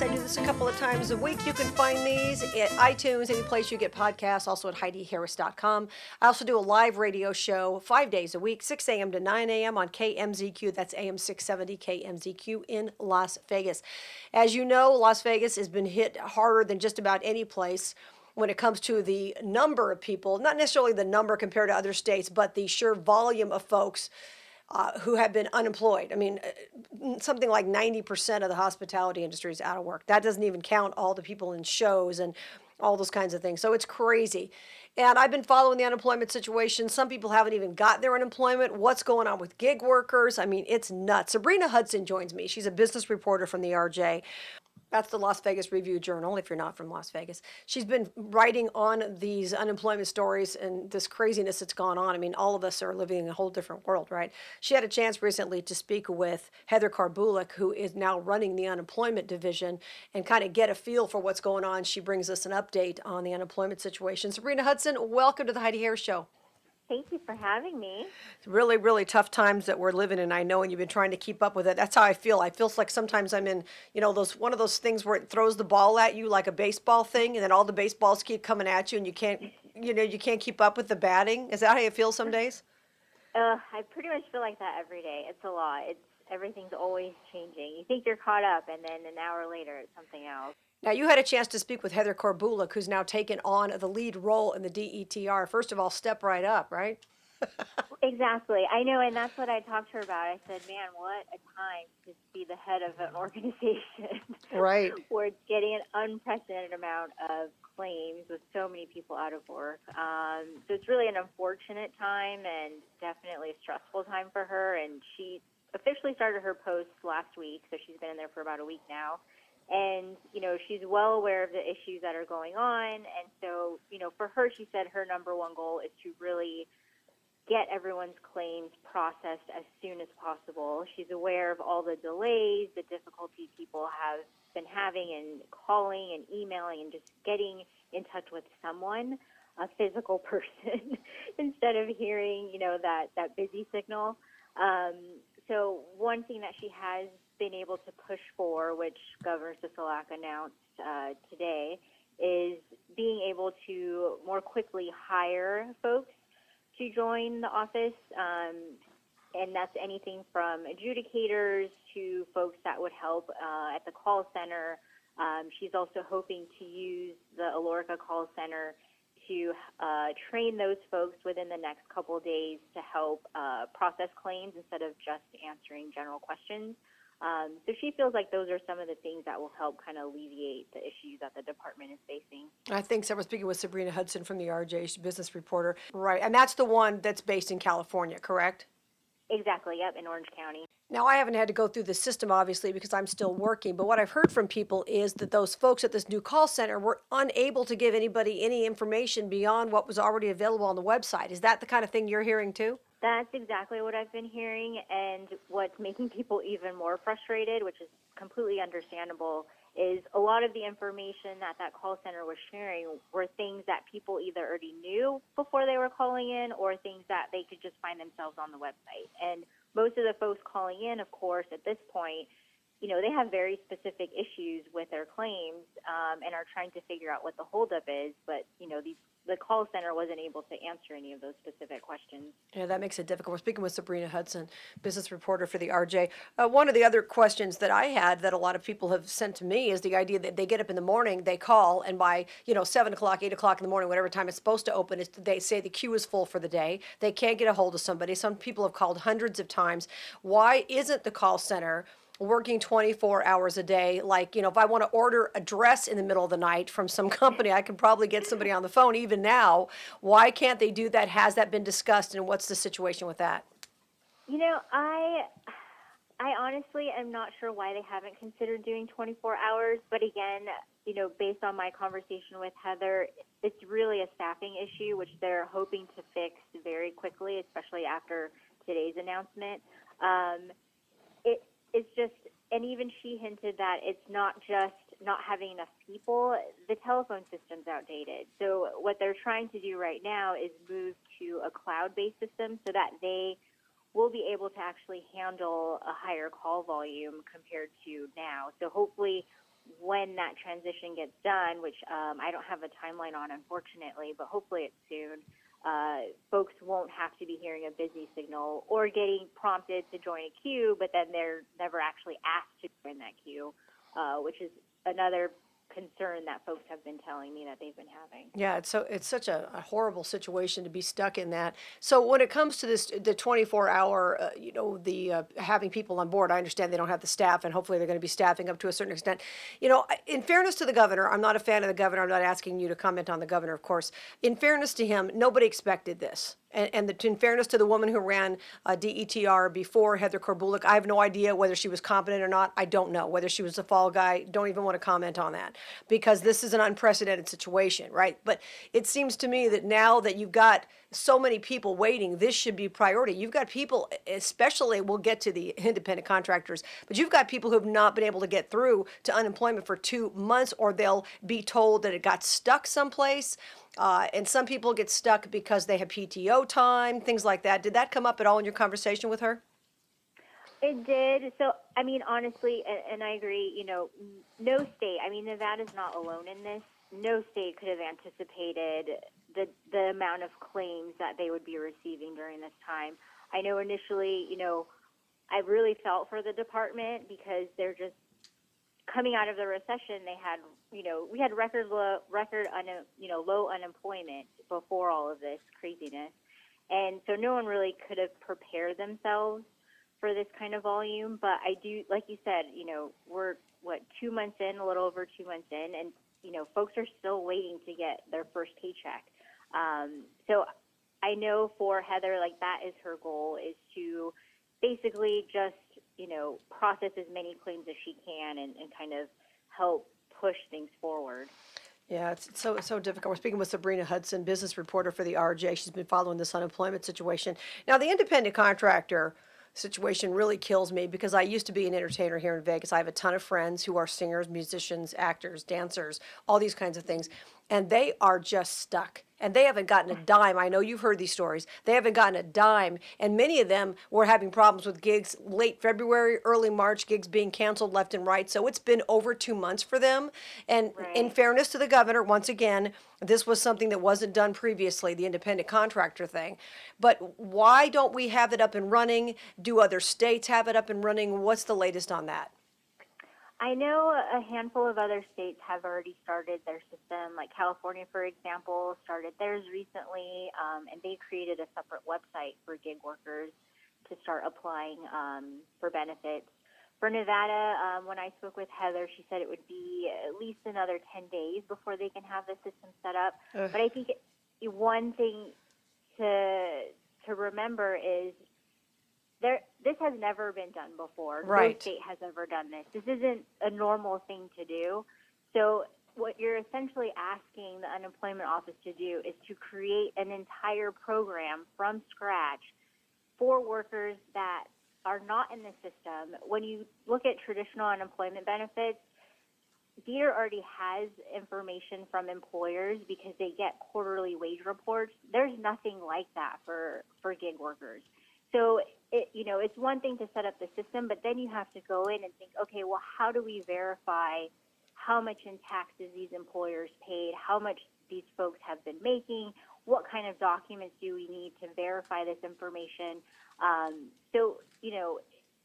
podcast. I do this a couple of times a week. You can find these at iTunes, any place you get podcasts, also at HeidiHarris.com. I also do a live radio show five days a week, 6 a.m. to 9 a.m. on KMZQ. That's AM 670 KMZQ in Las Vegas. As you know, Las Vegas has been hit harder than just about any place when it comes to the number of people, not necessarily the number compared to other states, but the sheer volume of folks uh, who have been unemployed. I mean, uh, something like 90% of the hospitality industry is out of work. That doesn't even count all the people in shows and all those kinds of things. So it's crazy. And I've been following the unemployment situation. Some people haven't even got their unemployment. What's going on with gig workers? I mean, it's nuts. Sabrina Hudson joins me. She's a business reporter from the RJ. That's the Las Vegas Review Journal, if you're not from Las Vegas. She's been writing on these unemployment stories and this craziness that's gone on. I mean, all of us are living in a whole different world, right? She had a chance recently to speak with Heather Korbulic, who is now running the unemployment division, and kind of get a feel for what's going on. She brings us an update on the unemployment situation. Sabrina Hudson, welcome to the Heidi Harris Show. Thank you for having me. It's really, really tough times that we're living in. I know, and you've been trying to keep up with it. That's how I feel. I feel like sometimes I'm in, you know, those one of those things where it throws the ball at you like a baseball thing, and then all the baseballs keep coming at you, and you can't, you know, you can't keep up with the batting. Is that how you feel some days? Uh, I pretty much feel like that every day. It's a lot. It's everything's always changing. You think you're caught up, and then an hour later, it's something else. Now, you had a chance to speak with Heather Korbulic, who's now taken on the lead role in the DETR. First of all, step right up, right? exactly. I know, and that's what I talked to her about. I said, man, what a time to be the head of an organization. Right. where it's getting an unprecedented amount of claims with so many people out of work. Um, so it's really an unfortunate time and definitely a stressful time for her. And she officially started her post last week, so she's been in there for about a week now. And, you know, she's well aware of the issues that are going on. And so, you know, for her, she said her number one goal is to really get everyone's claims processed as soon as possible. She's aware of all the delays, the difficulty people have been having in calling and emailing and just getting in touch with someone, a physical person, instead of hearing, you know, that, that busy signal. Um, so one thing that she has been able to push for, which Governor Sisolak announced uh, today, is being able to more quickly hire folks to join the office. Um, and that's anything from adjudicators to folks that would help uh, at the call center. Um, she's also hoping to use the Alorica call center to uh, train those folks within the next couple days to help uh, process claims instead of just answering general questions. Um, so she feels like those are some of the things that will help kind of alleviate the issues that the department is facing. I think so. We're speaking with Sabrina Hudson from the RJ business reporter. Right. And that's the one that's based in California, correct? Exactly, yep, in Orange County. Now, I haven't had to go through the system, obviously, because I'm still working, but what I've heard from people is that those folks at this new call center were unable to give anybody any information beyond what was already available on the website. Is that the kind of thing you're hearing too? That's exactly what I've been hearing, and what's making people even more frustrated, which is completely understandable, is a lot of the information that that call center was sharing were things that people either already knew before they were calling in or things that they could just find themselves on the website. And most of the folks calling in, of course, at this point, you know, they have very specific issues with their claims um, and are trying to figure out what the holdup is. But you know, these the call center wasn't able to answer any of those specific questions. Yeah, that makes it difficult. We're speaking with Sabrina Hudson, business reporter for the RJ. Uh, one of the other questions that I had that a lot of people have sent to me is the idea that they get up in the morning, they call, and by you know seven o'clock, eight o'clock in the morning, whatever time it's supposed to open, they say the queue is full for the day. They can't get a hold of somebody. Some people have called hundreds of times. Why isn't the call center? Working 24 hours a day. Like, you know, if I want to order a dress in the middle of the night from some company, I can probably get somebody on the phone even now. Why can't they do that? Has that been discussed and what's the situation with that? You know, I I honestly am not sure why they haven't considered doing 24 hours, but again, you know, based on my conversation with Heather, it's really a staffing issue which they're hoping to fix very quickly, especially after today's announcement. Um, it it's just, and even she hinted that it's not just not having enough people. The telephone system's outdated. So what they're trying to do right now is move to a cloud-based system so that they will be able to actually handle a higher call volume compared to now. So hopefully when that transition gets done, which um, I don't have a timeline on, unfortunately, but hopefully it's soon, uh, folks won't have to be hearing a busy signal or getting prompted to join a queue, but then they're never actually asked to join that queue, uh, which is another concern that folks have been telling me that they've been having. Yeah, it's so it's such a, a horrible situation to be stuck in that. So when it comes to this, the 24 hour, uh, you know, the uh, having people on board, I understand they don't have the staff, and hopefully they're going to be staffing up to a certain extent. You know, in fairness to the governor, I'm not a fan of the governor. I'm not asking you to comment on the governor, of course. In fairness to him, nobody expected this. And, and the, in fairness to the woman who ran uh, DETR before Heather Korbulic, I have no idea whether she was competent or not. I don't know whether she was a fall guy. Don't even want to comment on that because this is an unprecedented situation, right? But it seems to me that now that you've got so many people waiting, this should be priority. You've got people, especially we'll get to the independent contractors, but you've got people who have not been able to get through to unemployment for two months, or they'll be told that it got stuck someplace. Uh, and some people get stuck because they have PTO time, things like that. Did that come up at all in your conversation with her? It did. So, I mean, honestly, and, and I agree, you know, no state, I mean, Nevada's not alone in this. No state could have anticipated the, the amount of claims that they would be receiving during this time. I know initially, you know, I really felt for the department because they're just coming out of the recession, they had, you know, we had record low, record, un, you know, low unemployment before all of this craziness, and so no one really could have prepared themselves for this kind of volume. But I do, like you said, you know, we're what two months in, a little over two months in, and you know, folks are still waiting to get their first paycheck. Um, so I know for Heather, like that is her goal is to basically just you know, process as many claims as she can and, and kind of help push things forward. Yeah, it's so so difficult. We're speaking with Sabrina Hudson, business reporter for the RJ. She's been following this unemployment situation. Now, the independent contractor situation really kills me because I used to be an entertainer here in Vegas. I have a ton of friends who are singers, musicians, actors, dancers, all these kinds of things, and they are just stuck and they haven't gotten a dime. I know you've heard these stories. They haven't gotten a dime, and many of them were having problems with gigs late February, early March, gigs being canceled left and right. So it's been over two months for them. And right. in fairness to the governor, once again, this was something that wasn't done previously, the independent contractor thing. But why don't we have it up and running? Do other states have it up and running? What's the latest on that? I know a handful of other states have already started their system, like California, for example, started theirs recently, um, and they created a separate website for gig workers to start applying um, for benefits. For Nevada, um, when I spoke with Heather, she said it would be at least another 10 days before they can have the system set up. Ugh. But I think one thing to to remember is there this has never been done before. Right. No state has ever done this. This isn't a normal thing to do. So what you're essentially asking the unemployment office to do is to create an entire program from scratch for workers that are not in the system. When you look at traditional unemployment benefits, DETR already has information from employers because they get quarterly wage reports. There's nothing like that for, for gig workers. So it, you know, it's one thing to set up the system, but then you have to go in and think, okay, well, how do we verify how much in taxes these employers paid, how much these folks have been making, what kind of documents do we need to verify this information? Um, so, you know,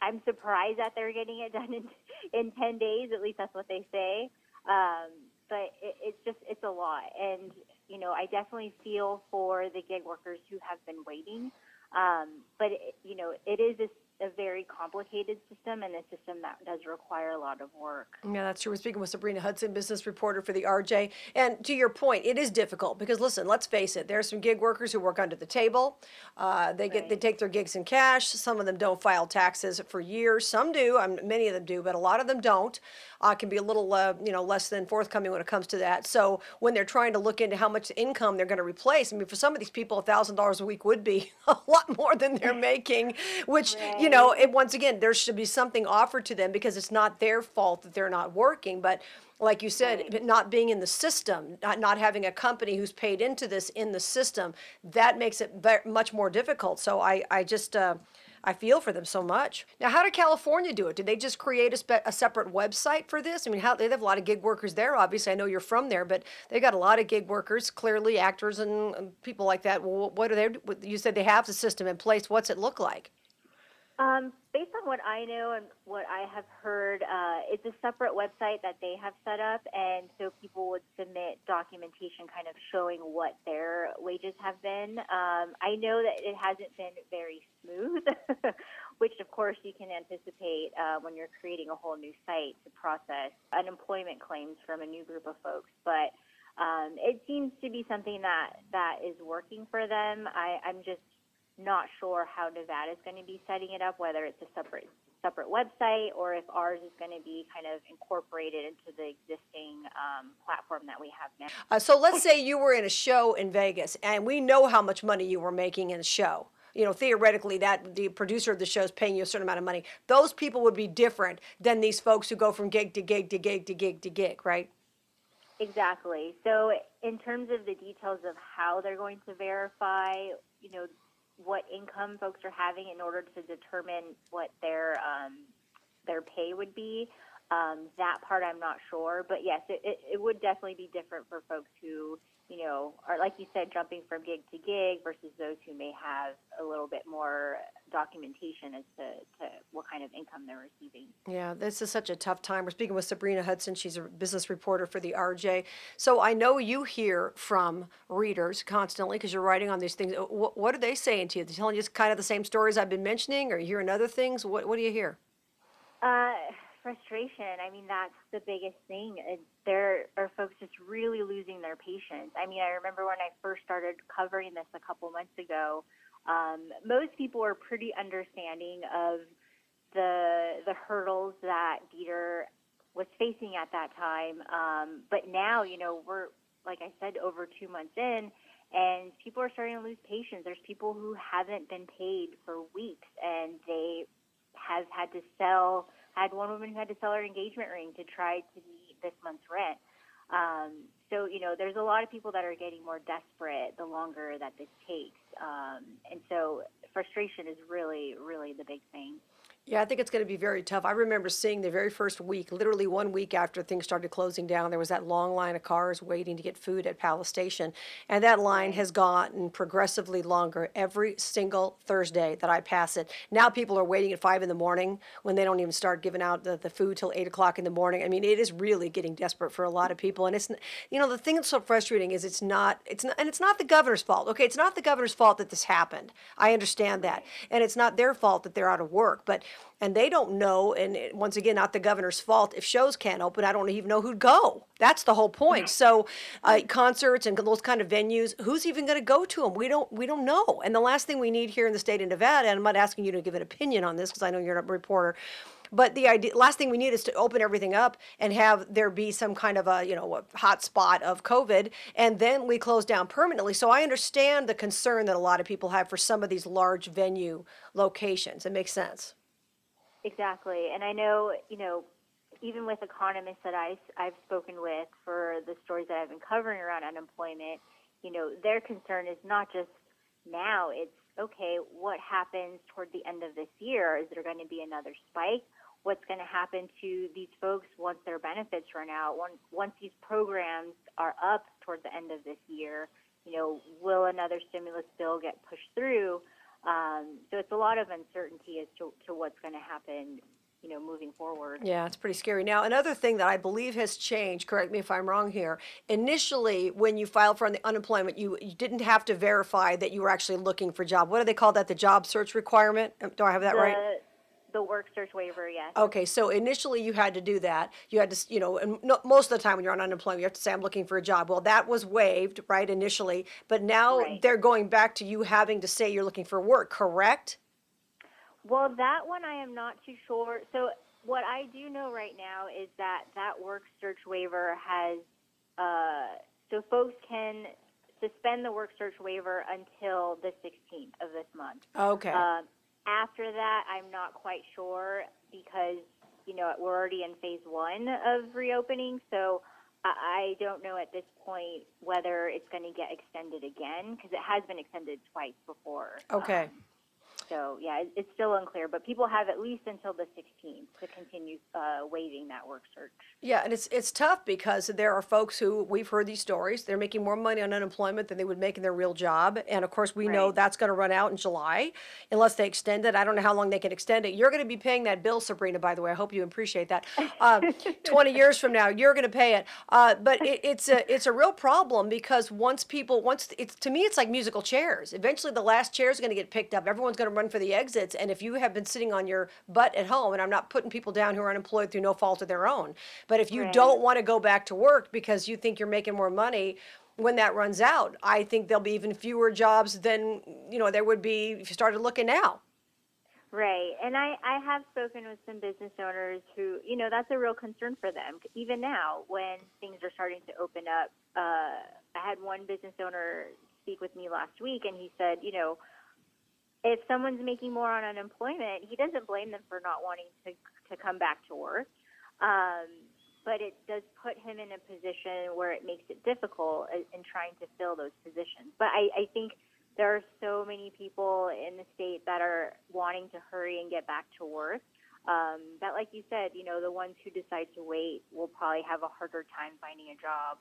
I'm surprised that they're getting it done in, in 10 days, at least that's what they say. Um, but it, it's just, it's a lot. And, you know, I definitely feel for the gig workers who have been waiting. Um, but it, you know, it is a a very complicated system and a system that does require a lot of work. Yeah, that's true. We're speaking with Sabrina Hudson, business reporter for the RJ. And to your point, it is difficult because listen, let's face it, there are some gig workers who work under the table. Uh, they get right. they take their gigs in cash. Some of them don't file taxes for years. Some do. Um, many of them do, but a lot of them don't. Uh, can be a little uh, you know less than forthcoming when it comes to that. So when they're trying to look into how much income they're going to replace, I mean, for some of these people, a thousand dollars a week would be a lot more than they're making, which right. you know, it, once again, there should be something offered to them because it's not their fault that they're not working. But like you said, right. not being in the system, not, not having a company who's paid into this in the system, that makes it much more difficult. So I, I just, uh, I feel for them so much. Now, how did California do it? Did they just create a, spe- a separate website for this? I mean, how they have a lot of gig workers there. Obviously, I know you're from there, but they got a lot of gig workers, clearly actors and, people like that. Well, what are they? You said they have the system in place. What's it look like? Um, based on what I know and what I have heard, uh, it's a separate website that they have set up, and so people would submit documentation kind of showing what their wages have been. Um, I know that it hasn't been very smooth, which of course you can anticipate uh, when you're creating a whole new site to process unemployment claims from a new group of folks, but. Um, it seems to be something that, that is working for them. I, I'm just not sure how Nevada is going to be setting it up, whether it's a separate separate website or if ours is going to be kind of incorporated into the existing um, platform that we have now. Uh, so let's say you were in a show in Vegas, and we know how much money you were making in a show. You know, theoretically, that the producer of the show is paying you a certain amount of money. Those people would be different than these folks who go from gig to gig to gig to gig to gig, right? Exactly. So, in terms of the details of how they're going to verify, you know, what income folks are having in order to determine what their um, their pay would be, um, that part I'm not sure. But yes, it, it, it would definitely be different for folks who, you know, are like you said, jumping from gig to gig versus those who may have a little bit more documentation as to, to what kind of income they're receiving. Yeah, this is such a tough time. We're speaking with Sabrina Hudson. She's a business reporter for the RJ. So I know you hear from readers constantly because you're writing on these things. Uh, What, what are they saying to you? They're telling you just kind of the same stories I've been mentioning, or you hearing other things? What, what do you hear? Uh, frustration. I mean, that's the biggest thing. There are folks just really losing their patience. I mean, I remember when I first started covering this a couple months ago. Um, most people were pretty understanding of the the hurdles that DETR was facing at that time. Um, but now, you know, we're like I said, over two months in, and people are starting to lose patience. There's people who haven't been paid for weeks, and they have had to sell. Had one woman who had to sell her engagement ring to try to meet this month's rent. Um, so you know, there's a lot of people that are getting more desperate the longer that this takes, um, and so frustration is really, really the big thing. Yeah, I think it's going to be very tough. I remember seeing the very first week, literally one week after things started closing down, there was that long line of cars waiting to get food at Palace Station. And that line has gotten progressively longer every single Thursday that I pass it. Now people are waiting at five in the morning when they don't even start giving out the, the food till eight o'clock in the morning. I mean, it is really getting desperate for a lot of people. And it's, you know, the thing that's so frustrating is it's not, it's not, and it's not the governor's fault. Okay, it's not the governor's fault that this happened. I understand that. And it's not their fault that they're out of work. But and they don't know and it- once again not the governor's fault if shows can't open i don't even know who'd go that's the whole point so uh, concerts and those kind of venues who's even going to go to them we don't we don't know and the last thing we need here in the state of nevada and i'm not asking you to give an opinion on this because i know you're a reporter but the idea, last thing we need is to open everything up and have there be some kind of a you know a hot spot of COVID, and then we close down permanently. So I understand the concern that a lot of people have for some of these large venue locations. It makes sense. Exactly. And I know, you know, even with economists that I, I've spoken with for the stories that I've been covering around unemployment, you know, their concern is not just now, it's okay, what happens toward the end of this year? Is there going to be another spike? What's going to happen to these folks once their benefits run out? Once, once these programs are up toward the end of this year, you know, will another stimulus bill get pushed through? Um, so it's a lot of uncertainty as to, to what's going to happen, you know, moving forward. Yeah, it's pretty scary. Now, another thing that I believe has changed, correct me if I'm wrong here, initially when you filed for the unemployment, you, you didn't have to verify that you were actually looking for a job. What do they call that? The job search requirement? Um, Do I have that the, right? The work search waiver, yes. Okay, so initially you had to do that. You had to, you know, and no, most of the time when you're on unemployment, you have to say, I'm looking for a job. Well, that was waived, right, initially. But now Right. they're going back to you having to say you're looking for work, correct? Well, that one I am not too sure. So what I do know right now is that that work search waiver has, uh, so folks can suspend the work search waiver until the 16th of this month. Okay. Um, after that, I'm not quite sure because you know we're already in phase one of reopening, so I, don't know at this point whether it's going to get extended again because it has been extended twice before. Okay. Um, So yeah, it, it's still unclear, but people have at least until the 16th to continue uh, waiving that work search. Yeah, and it's it's tough because there are folks who we've heard these stories. They're making more money on unemployment than they would make in their real job, and of course we know that's going to run out in July unless they extend it. I don't know how long they can extend it. You're going to be paying that bill, Sabrina. By the way, I hope you appreciate that. Um, Twenty years from now, you're going to pay it. Uh, but it, it's a it's a real problem because once people once it's to me it's like musical chairs. Eventually, the last chair is going to get picked up. Everyone's going to run for the exits, and if you have been sitting on your butt at home, and I'm not putting people down who are unemployed through no fault of their own, but if you Right. don't want to go back to work because you think you're making more money when that runs out i think there'll be even fewer jobs than you know there would be if you started looking now Right, and I I have spoken with some business owners who you know that's a real concern for them. Even now, when things are starting to open up, uh, I had one business owner speak with me last week, and he said, you know, if someone's making more on unemployment, he doesn't blame them for not wanting to to come back to work. Um, but it does put him in a position where it makes it difficult in, in trying to fill those positions. But I, I think there are so many people in the state that are wanting to hurry and get back to work um, that, like you said, you know, the ones who decide to wait will probably have a harder time finding a job.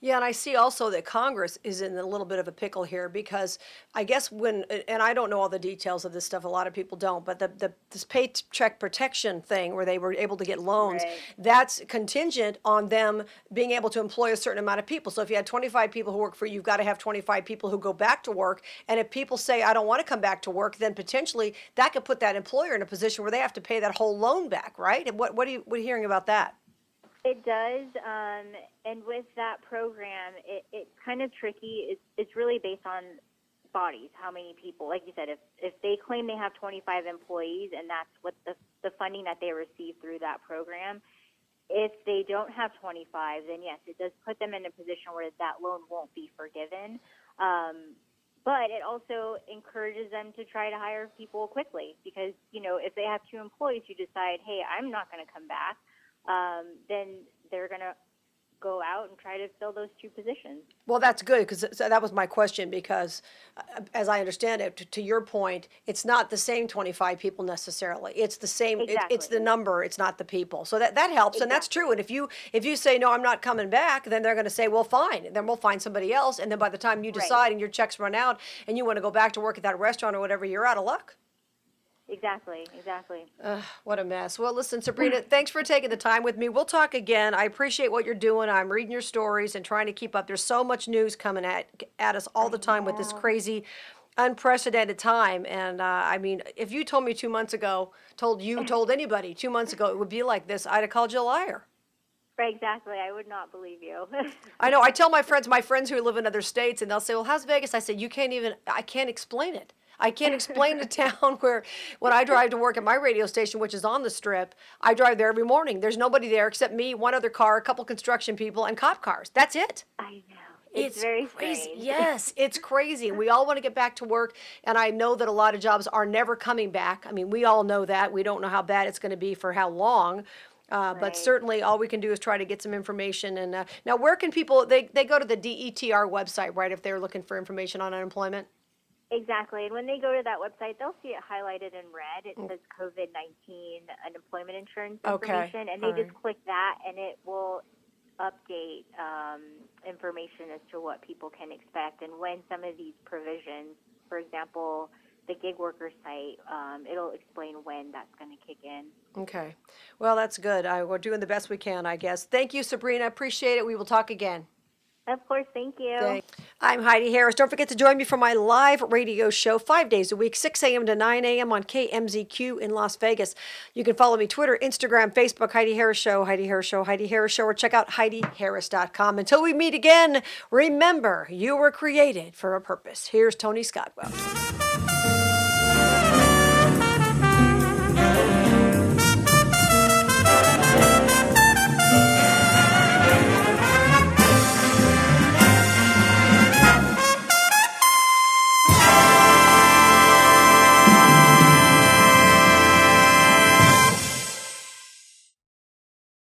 Yeah, and I see also that Congress is in a little bit of a pickle here because I guess when, and I don't know all the details of this stuff, a lot of people don't, but the, the this paycheck protection thing where they were able to get loans, Right. that's contingent on them being able to employ a certain amount of people. So if you had 25 people who work for you, you've got to have 25 people who go back to work. And if people say, I don't want to come back to work, then potentially that could put that employer in a position where they have to pay that whole loan back, right? And what, what, are, you, what are you hearing about that? It does, um, and with that program, it, it's kind of tricky. It's, it's really based on bodies, how many people. Like you said, if if they claim they have 25 employees and that's what the the funding that they receive through that program, if they don't have 25, then yes, it does put them in a position where that loan won't be forgiven. Um, but it also encourages them to try to hire people quickly because you know if they have two employees who decide, hey, I'm not going to come back, um, then they're going to go out and try to fill those two positions. Well, that's good because that was my question. Because, uh, as I understand it, to, to your point, it's not the same 25 people necessarily. It's the same. It, it's the number. It's not the people. So that that helps, and that's true. And if you if you say no, I'm not coming back, then they're going to say, well, fine. Then we'll find somebody else. And then by the time you Right. decide and your checks run out, and you want to go back to work at that restaurant or whatever, you're out of luck. Exactly, exactly. Ugh, what a mess. Well, listen, Sabrina, thanks for taking the time with me. We'll talk again. I appreciate what you're doing. I'm reading your stories and trying to keep up. There's so much news coming at at us all the time with this crazy, unprecedented time. And uh, I mean, if you told me two months ago, told you, told anybody two months ago it would be like this, I'd have called you a liar. Right, exactly. I would not believe you. I know. I tell my friends, my friends who live in other states, and they'll say, "Well, how's Vegas?" I say, "You can't even. I can't explain it. I can't explain a town where, when I drive to work at my radio station, which is on the strip, I drive there every morning. There's nobody there except me, one other car, a couple construction people, and cop cars. That's it. I know. It's, very crazy. strange. Yes, it's crazy. We all want to get back to work. And I know that a lot of jobs are never coming back. I mean, we all know that. We don't know how bad it's going to be for how long. Uh, But certainly, all we can do is try to get some information. And uh, now, where can people? They they go to the DETR website, right? If they're looking for information on unemployment. Exactly. And when they go to that website, they'll see it highlighted in red. It says COVID 19 unemployment insurance Mm. Okay. information. And they All just right. click that, and it will update um, information as to what people can expect and when some of these provisions, for example, the gig worker site, um, it'll explain when that's going to kick in. Okay. Well, that's good. I, we're doing the best we can, I guess. Thank you, Sabrina. Appreciate it. We will talk again. Of course, thank you. Thank- I'm Heidi Harris. Don't forget to join me for my live radio show five days a week, 6 a.m. to 9 a.m. on KMZQ in Las Vegas. You can follow me Twitter, Instagram, Facebook, Heidi Harris Show, Heidi Harris Show, Heidi Harris Show, or check out HeidiHarris.com. Until we meet again, remember you were created for a purpose. Here's Tony Scottwell.